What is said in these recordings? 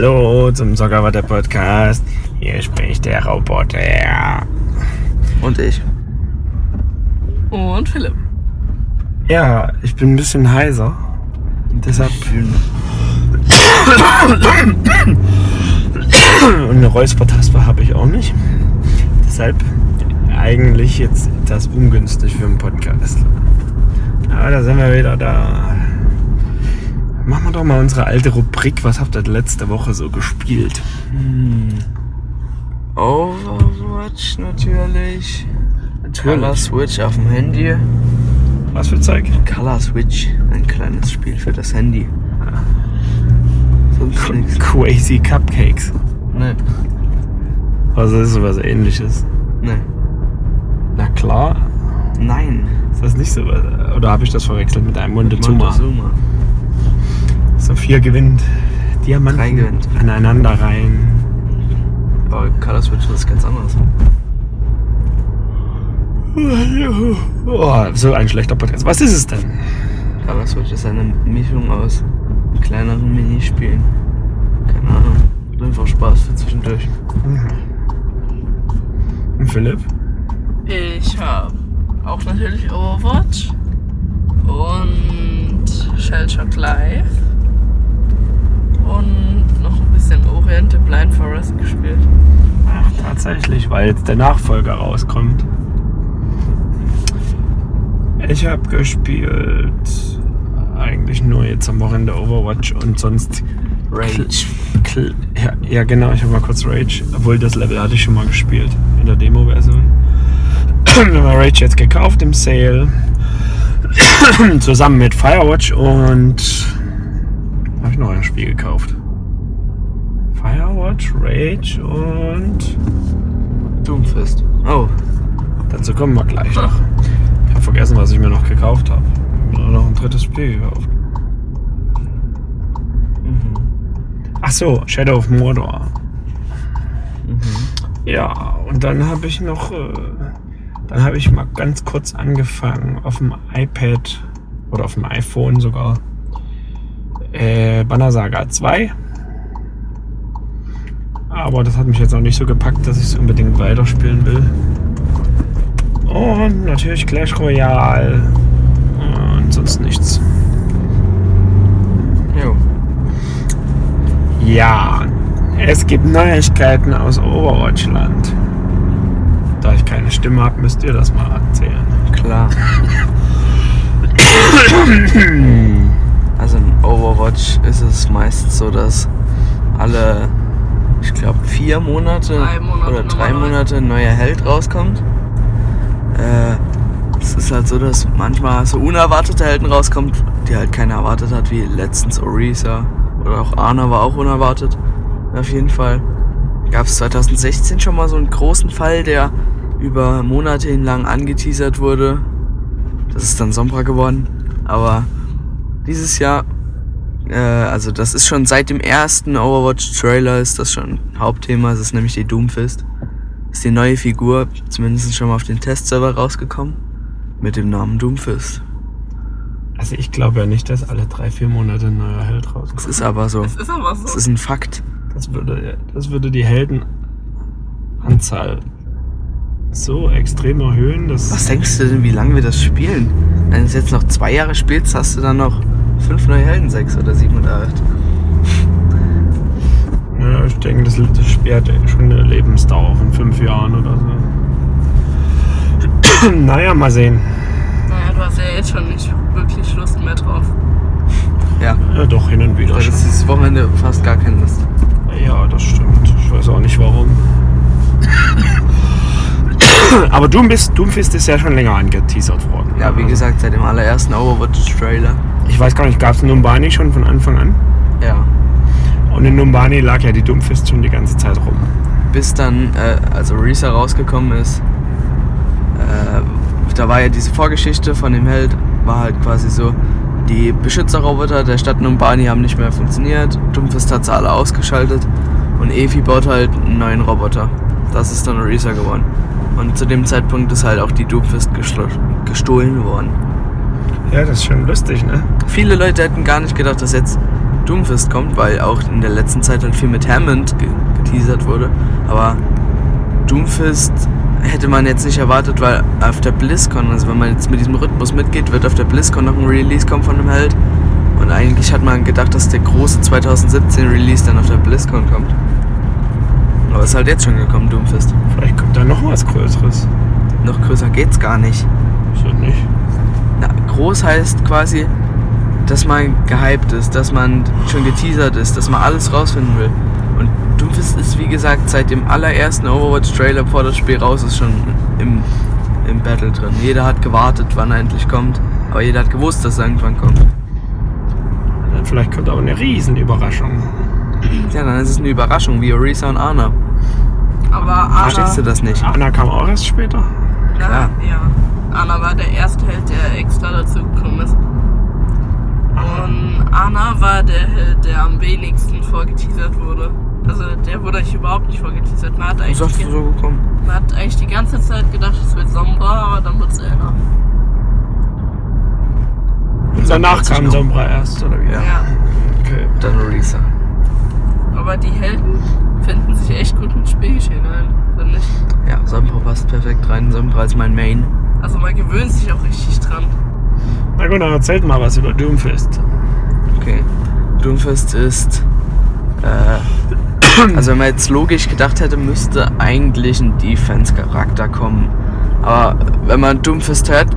Hallo zum Zuckerwatte Podcast. Hier spricht der Roboter. Und ich. Und Philipp. Ja, ich bin ein bisschen heiser. Deshalb. Und eine Räuspertaspe habe ich auch nicht. Deshalb eigentlich jetzt etwas ungünstig für einen Podcast. Aber da sind wir wieder da. Machen wir doch mal unsere alte Rubrik. Was habt ihr letzte Woche so gespielt? Overwatch natürlich. Color Switch auf dem Handy. Was für Zeug? Color Switch, ein kleines Spiel für das Handy. Sonst nichts. Crazy Cupcakes. Nee, Also ist sowas ähnliches. nee. Na klar. Nein. Ist das nicht so? Oder habe ich das verwechselt mit einem Montezuma? Montezuma. Sophia gewinnt. Diamanten Drei gewinnt. aneinander rein. Aber Color Switch ist ganz anderes. Oh, so ein schlechter Podcast. Was ist es denn? Color Switch ist eine Mischung aus kleineren Minispielen. Keine Ahnung. Hat einfach Spaß für zwischendurch. Und Philipp? Ich habe auch natürlich Overwatch und Shellshock Live und noch ein bisschen Orient the Blind Forest gespielt. Ach, tatsächlich, weil jetzt der Nachfolger rauskommt. Ich habe gespielt eigentlich nur jetzt am Wochenende Overwatch und sonst Rage. Kl- Ja, ja, genau, ich habe mal kurz Rage, obwohl das Level hatte ich schon mal gespielt in der Demo-Version. Wir haben Rage jetzt gekauft im Sale. Zusammen mit Firewatch und. Habe ich noch ein Spiel gekauft? Firewatch, Rage und. Doomfist. Oh, Dazu kommen wir gleich noch. Ich habe vergessen, was ich mir noch gekauft habe. Ich habe mir noch ein drittes Spiel gekauft. Ach so, Shadow of Mordor. Ja, und dann habe ich noch, äh, dann habe ich mal ganz kurz angefangen auf dem iPad oder auf dem iPhone sogar. Äh, Banner Saga 2. Aber das hat mich jetzt auch nicht so gepackt, dass ich es unbedingt weiterspielen will. Und natürlich Clash Royale. Und sonst nichts. jo. Ja, es gibt Neuigkeiten aus Overwatch-Land. Da ich keine Stimme habe, müsst ihr das mal erzählen. Klar. Also in Overwatch ist es meist so, dass alle, ich glaube, vier Monate, Drei Monate oder drei. Monate ein neuer Held rauskommt. Äh, es ist halt so, dass manchmal so unerwartete Helden rauskommt, die halt keiner erwartet hat, wie letztens Orisa oder auch Ana war auch unerwartet. Auf jeden Fall gab es 2016 schon mal so einen großen Fall, der über Monate hinlang angeteasert wurde. Das ist dann Sombra geworden. Aber dieses Jahr, äh, also das ist schon seit dem ersten Overwatch-Trailer ist das schon Hauptthema. Das ist nämlich die Doomfist. Ist die neue Figur, zumindest schon mal auf den Testserver rausgekommen. Mit dem Namen Doomfist. Also ich glaube ja nicht, dass alle drei, vier Monate ein neuer Held Das rauskommt. ist aber so. Es ist aber Das so. ist ein Fakt. Das würde, das würde die Heldenanzahl so extrem erhöhen, dass... Was denkst du denn, wie lange wir das spielen? Wenn du es jetzt noch zwei Jahre spielst, hast du dann noch fünf neue Helden, sechs oder sieben oder acht. Ja, ich denke, das, das sperrt schon eine Lebensdauer von fünf Jahren oder so. naja, mal sehen. Naja, du hast ja jetzt schon nicht wirklich Lust mehr drauf. Ja. Ja, doch, hin und wieder schon. hattest dieses Wochenende fast gar keine Lust. Ja, das stimmt. Ich weiß auch nicht warum. Aber Doomfist, Doomfist ist ja schon länger angeteasert worden. Ja, wie Also, gesagt, seit dem allerersten Overwatch-Trailer. Ich weiß gar nicht, gab es Numbani schon von Anfang an? Ja. Und in Numbani lag ja die Doomfist schon die ganze Zeit rum. Bis dann, äh, also Risa rausgekommen ist, äh, da war ja diese Vorgeschichte von dem Held, war halt quasi so, die Beschützerroboter der Stadt Numbani haben nicht mehr funktioniert, Doomfist hat sie alle ausgeschaltet und Evi baut halt einen neuen Roboter. Das ist dann Risa geworden. Und zu dem Zeitpunkt ist halt auch die Doomfist geschlo- gestohlen worden. Ja, das ist schon lustig, ne? Viele Leute hätten gar nicht gedacht, dass jetzt Doomfist kommt, weil auch in der letzten Zeit halt viel mit Hammond ge geteasert wurde. Aber Doomfist hätte man jetzt nicht erwartet, weil auf der BlizzCon, also wenn man jetzt mit diesem Rhythmus mitgeht, wird auf der BlizzCon noch ein Release kommen von dem Held. Und eigentlich hat man gedacht, dass der große 2017 Release dann auf der BlizzCon kommt. Aber ist halt jetzt schon gekommen, Doomfist. Vielleicht kommt da noch was Größeres. Noch größer geht's gar nicht. So nicht. Na, groß heißt quasi, dass man gehypt ist, dass man schon geteasert ist, dass man alles rausfinden will. Und Doomfist ist wie gesagt seit dem allerersten Overwatch-Trailer, bevor das Spiel raus ist, schon im, im Battle drin. Jeder hat gewartet, wann er endlich kommt. Aber jeder hat gewusst, dass er irgendwann kommt. Dann Vielleicht kommt auch eine Riesenüberraschung. Ja, dann ist es eine Überraschung, wie Orisa und Anna. Aber Anna, Verstehst du das nicht? Anna kam auch erst später. klar. Ja, Anna war der erste Held, der extra dazu gekommen ist. Und Anna war der Held, der am wenigsten vorgeteasert wurde. Also der wurde eigentlich überhaupt nicht vorgeteasert. Man hat eigentlich, sagst du so gekommen. man hat eigentlich die ganze Zeit gedacht, es wird Sombra, aber dann wird es Elna. Und danach kam Sombra erst, oder wie? Ja. Ja. Okay. Dann Orisa. Aber die Helden finden sich echt gut ins Spielgeschehen ein, finde ich. Ja, Sombra passt perfekt rein. Sombra ist mein Main. Also man gewöhnt sich auch richtig dran. Na gut, dann erzählt mal was über Doomfist. Okay. Doomfist ist. Äh, also, wenn man jetzt logisch gedacht hätte, müsste eigentlich ein Defense-Charakter kommen. Aber wenn man Doomfist hört,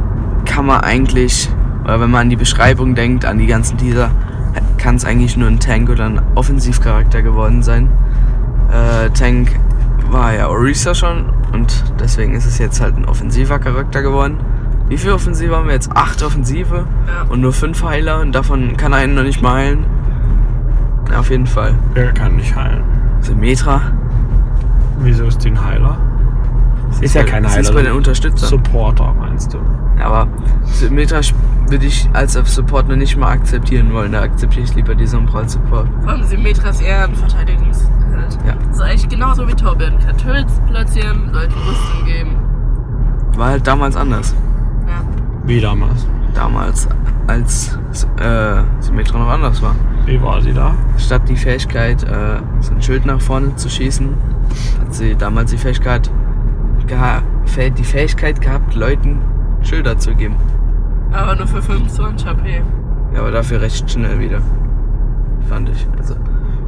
kann man eigentlich, oder wenn man an die Beschreibung denkt, an die ganzen Teaser, kann es eigentlich nur ein Tank oder ein Offensivcharakter geworden sein. Äh, Tank war ja Orisa schon und deswegen ist es jetzt halt ein offensiver Charakter geworden. Wie viele Offensive haben wir jetzt? Acht Offensive Ja. und nur fünf Heiler und davon kann einen noch nicht mal heilen. Ja, auf jeden Fall. Der kann nicht heilen. Symmetra. Wieso ist die ein Heiler? Ist ja kein Sie ist Heiler. bei den Unterstützern. Supporter, meinst du? Ja, aber Symmetra würde ich als Support noch nicht mal akzeptieren wollen. Da akzeptiere ich lieber die Sombra als Support. Vor allem Symmetra ist eher ein Verteidigungsheld. Ja. Das ist eigentlich genauso wie Torbjörn. Kann Turrets platzieren, Leuten Rüstung geben. War halt damals anders. Ja. Wie damals. Damals, als äh, Symmetra noch anders war. Wie war sie da? Statt die Fähigkeit, äh, so ein Schild nach vorne zu schießen, hat sie damals die Fähigkeit, die Fähigkeit gehabt, Leuten Schilder zu geben. Aber nur für 25 HP. Ja, aber dafür recht schnell wieder. Fand ich. Also,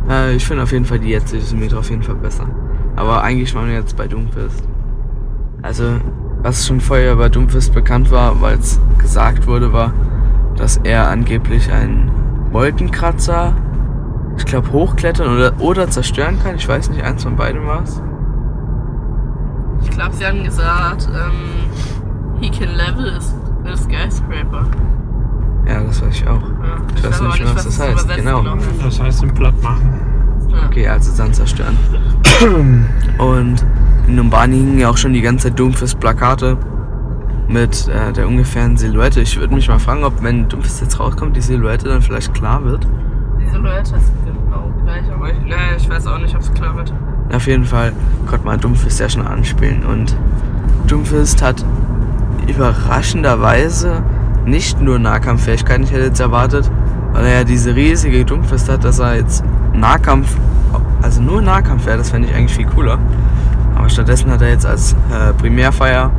äh, ich finde auf jeden Fall die jetzige Symmetrie auf jeden Fall besser. Aber eigentlich waren wir jetzt bei Doomfist. Also, was schon vorher bei Doomfist bekannt war, weil es gesagt wurde, war, dass er angeblich einen Wolkenkratzer, ich glaube, hochklettern oder, oder zerstören kann. Ich weiß nicht, eins von beiden war es. Ich glaube, sie haben gesagt, ähm, he can level a skyscraper. Ja, das weiß ich auch. Ja. Ich weiß aber nicht, was das es heißt, genau. Das heißt, im Platt machen. Ja. Okay, also dann zerstören. Und in Numbani hingen ja auch schon die ganze Zeit Doomfist-Plakate mit äh, der ungefähren Silhouette. Ich würde mich mal fragen, ob wenn Doomfist jetzt rauskommt, die Silhouette dann vielleicht klar wird. Die Silhouette ist genau gleich, aber ich, nee, ich weiß auch nicht, ob es klar wird. Auf jeden Fall konnte man Doomfist ja schon anspielen. Und Doomfist hat überraschenderweise nicht nur Nahkampffähigkeiten, ich hätte jetzt erwartet, weil er ja diese riesige Doomfist hat, dass er jetzt Nahkampf, also nur Nahkampf wäre, das fände ich eigentlich viel cooler. Aber stattdessen hat er jetzt als äh, Primärfeuer,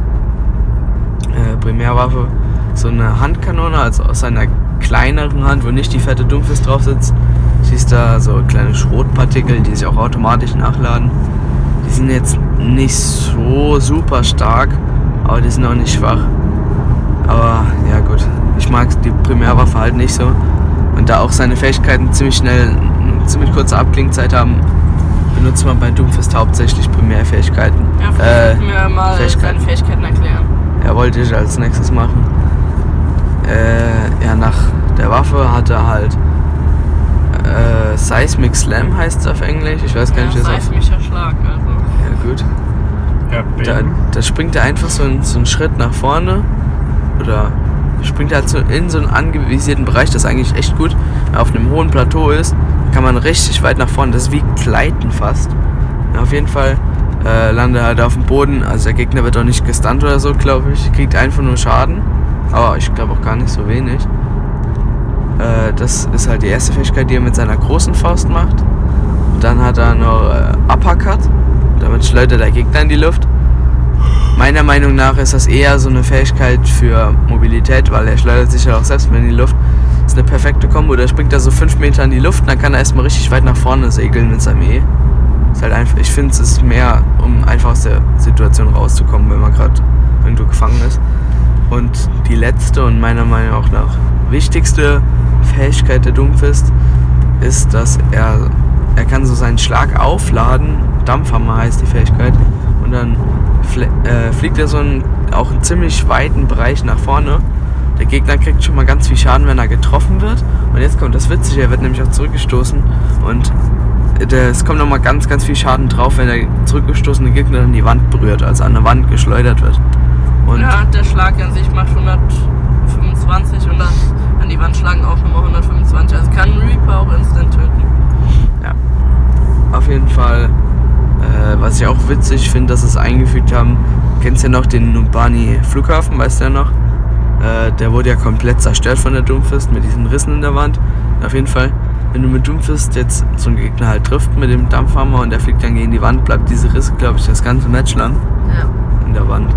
äh, Primärwaffe so eine Handkanone, also aus seiner kleineren Hand, wo nicht die fette Doomfist drauf sitzt, schießt da so kleine Schrotpartikel, die sich auch automatisch nachladen. Die sind jetzt nicht so super stark, aber die sind auch nicht schwach. Aber ja gut, ich mag die Primärwaffe halt nicht so. Und da auch seine Fähigkeiten ziemlich schnell, eine ziemlich kurze Abklingzeit haben, benutzt man bei Doomfist hauptsächlich Primärfähigkeiten. Ja, Äh, vielleicht mir mal Fähigkeiten. seine Fähigkeiten erklären. Ja, wollte ich als nächstes machen. Äh, ja, nach der Waffe hat er halt äh, Seismic Slam heißt es auf Englisch. Ich weiß gar Ja, nicht, wie es auf. seismischer Schlag, also. Ja, gut. Da, da springt er einfach so, einen- so einen Schritt nach vorne. Oder springt halt so in so einen angevisierten Bereich, das eigentlich echt gut auf einem hohen Plateau ist. Kann man richtig weit nach vorne. Das ist wie Gleiten fast. Ja, auf jeden Fall äh, landet er halt auf dem Boden. Also der Gegner wird auch nicht gestunt oder so, glaube ich. Kriegt einfach nur Schaden. Aber ich glaube auch gar nicht so wenig. Äh, das ist halt die erste Fähigkeit, die er mit seiner großen Faust macht. Dann hat er noch äh, Uppercut. Damit schleudert der Gegner in die Luft. Meiner Meinung nach ist das eher so eine Fähigkeit für Mobilität, weil er schleudert sich ja auch selbst mit in die Luft. ist eine perfekte Kombo. Da springt er so 5 Meter in die Luft, dann kann er erstmal richtig weit nach vorne segeln mit seinem E. Ist halt einfach, ich finde, es ist mehr, um einfach aus der Situation rauszukommen, wenn man gerade irgendwo gefangen ist. Und die letzte und meiner Meinung nach wichtigste Fähigkeit der Doomfist ist, dass er, er kann so seinen Schlag aufladen, Dampfhammer heißt die Fähigkeit, und dann äh, fliegt er so einen, auch einen ziemlich weiten Bereich nach vorne. Der Gegner kriegt schon mal ganz viel Schaden, wenn er getroffen wird. Und jetzt kommt das Witzige, er wird nämlich auch zurückgestoßen und es kommt nochmal ganz, ganz viel Schaden drauf, wenn der zurückgestoßene Gegner dann die Wand berührt, also an der Wand geschleudert wird. Und ja, der Schlag an sich macht 125 und dann an die Wand schlagen auch nochmal 125. Also kann ein Reaper auch instant töten. Ja. Auf jeden Fall, äh, was ich auch witzig finde, dass sie es eingefügt haben, kennst du ja noch den Numbani Flughafen, weißt du ja noch? Äh, der wurde ja komplett zerstört von der Doomfist mit diesen Rissen in der Wand. Auf jeden Fall, wenn du mit Doomfist jetzt so einen Gegner halt trifft mit dem Dampfhammer und der fliegt dann gegen die Wand, bleibt diese Risse, glaube ich, das ganze Match lang Ja. in der Wand.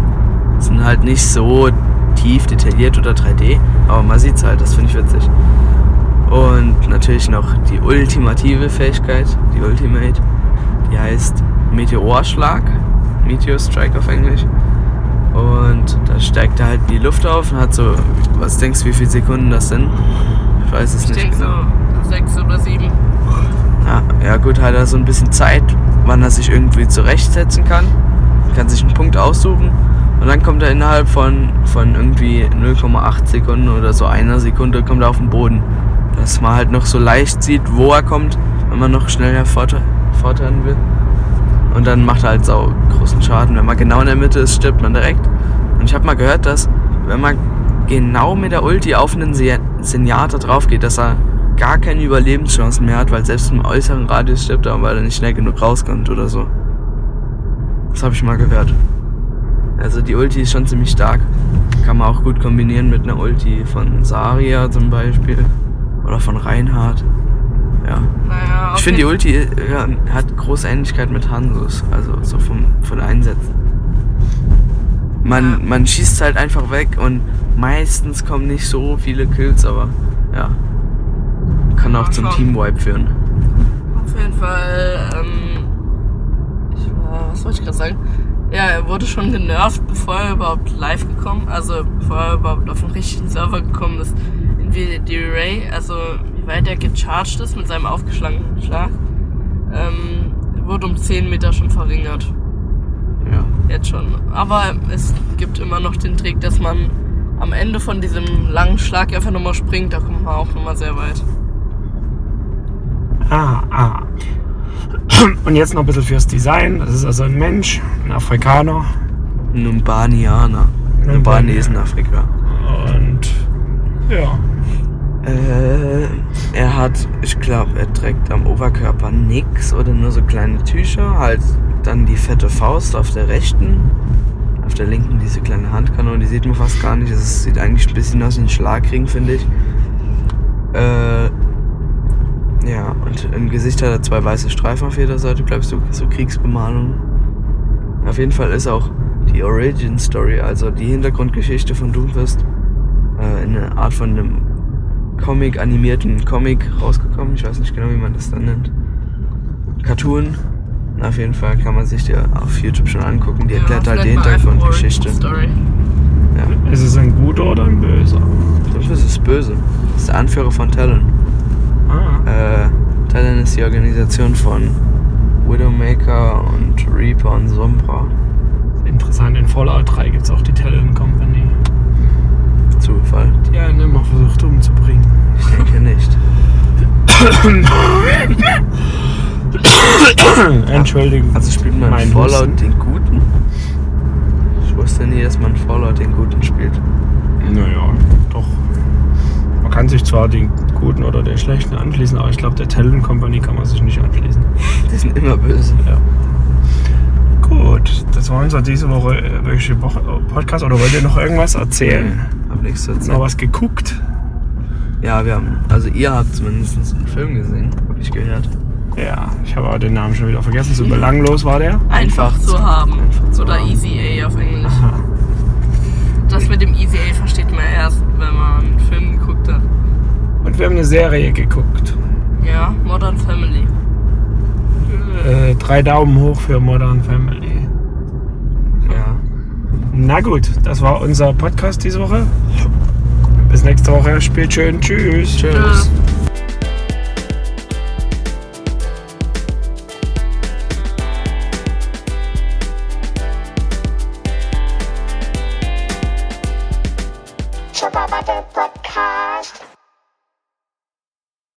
Sind halt nicht so tief detailliert oder 3D, aber man sieht's halt, das finde ich witzig. Und natürlich noch die ultimative Fähigkeit, die Ultimate, die heißt Meteorschlag, Meteor Strike auf Englisch. Und da steigt er halt in die Luft auf und hat so, was denkst du, wie viele Sekunden das sind? Ich weiß es Ich nicht denke genau. so sechs oder sieben. Ja, ja gut, hat er so ein bisschen Zeit, wann er sich irgendwie zurechtsetzen kann. Kann sich einen Punkt aussuchen und dann kommt er innerhalb von, von irgendwie 0,8 Sekunden oder so einer Sekunde kommt er auf den Boden. Dass man halt noch so leicht sieht, wo er kommt, wenn man noch schneller vorte- vortrennen will. Und dann macht er halt sau großen Schaden. Wenn man genau in der Mitte ist, stirbt man direkt. Und ich habe mal gehört, dass wenn man genau mit der Ulti auf einen Se- Senjata drauf geht, dass er gar keine Überlebenschancen mehr hat, weil selbst im äußeren Radius stirbt er, weil er nicht schnell genug rauskommt oder so. Das habe ich mal gehört. Also die Ulti ist schon ziemlich stark. Kann man auch gut kombinieren mit einer Ulti von Saria zum Beispiel. Oder von Reinhardt. Ja. Naja, Ich finde die Ulti äh, ja, hat große Ähnlichkeit mit Hansus, also so vom, von Einsätzen. Man, Ja. man schießt halt einfach weg und meistens kommen nicht so viele Kills, aber ja. Kann auch zum. Teamwipe führen. Auf jeden Fall, ähm, ich, war- was wollte ich gerade sagen? Ja, er wurde schon genervt, bevor er überhaupt live gekommen, also bevor er überhaupt auf den richtigen Server gekommen ist. Irgendwie die Ray, also wie weit er gecharged ist mit seinem aufgeschlagenen Schlag, ähm, wurde um 10 Meter schon verringert. Ja. Jetzt schon. Aber es gibt immer noch den Trick, dass man am Ende von diesem langen Schlag einfach nochmal springt, da kommt man auch nochmal sehr weit. Ah, ah. Und jetzt noch ein bisschen fürs Design. Das ist also ein Mensch, ein Afrikaner. Numbanianer. Numbani Numbani. ist in Afrika. Und ja, Äh, er hat, ich glaube, er trägt am Oberkörper nix oder nur so kleine Tücher. Halt dann die fette Faust auf der rechten. Auf der linken diese kleine Handkanone, die sieht man fast gar nicht. Es sieht eigentlich ein bisschen aus wie ein Schlagring, finde ich. Äh, ja, und im Gesicht hat er zwei weiße Streifen auf jeder Seite, glaube ich, so, so Kriegsbemalung. Auf jeden Fall ist auch die Origin Story, also die Hintergrundgeschichte von Doomfist, äh, in einer Art von einem Comic, animierten Comic rausgekommen. Ich weiß nicht genau, wie man das dann nennt. Cartoon. Auf jeden Fall kann man sich die auf YouTube schon angucken. Die erklärt Ja, halt die vielleicht mal einfach Hintergrundgeschichte. Ja. ist es ein guter oder ein böser? Doomfist ist böse. Das ist der Anführer von Talon. Ah, Äh, Talon ist die Organisation von Widowmaker und Reaper und Sombra. interessant. In Fallout 3 gibt es auch die Talon Company, Zufall. die einen immer versucht umzubringen. Ich denke nicht. Entschuldigung. Also spielt man Mein Fallout Husten. den Guten? Ich wusste nie, dass man Fallout den Guten spielt. Naja, doch. Man kann sich zwar den guten oder den schlechten anschließen, aber ich glaube, der Talon Company kann man sich nicht anschließen. Die sind immer böse. Ja. Gut, das war unser diese Woche äh, welche Woche Podcast oder wollt ihr noch irgendwas erzählen? Hab nichts zu Noch erzählen. was geguckt? Ja, wir haben, also ihr habt zumindest einen Film gesehen, habe ich gehört. Ja, ich habe aber den Namen schon wieder vergessen. So belanglos war der. Einfach, Einfach zu zu- haben. einfach zu Oder haben. Easy A auf Englisch. Aha. Das mit dem Easy A versteht man erst, wenn man einen Film geguckt hat. Und wir haben eine Serie geguckt. Ja, Modern Family. Äh, drei Daumen hoch für Modern Family. Ja. Na gut, das war unser Podcast diese Woche. Bis nächste Woche. Spielt schön. Tschüss. Tschüss. Tschüss.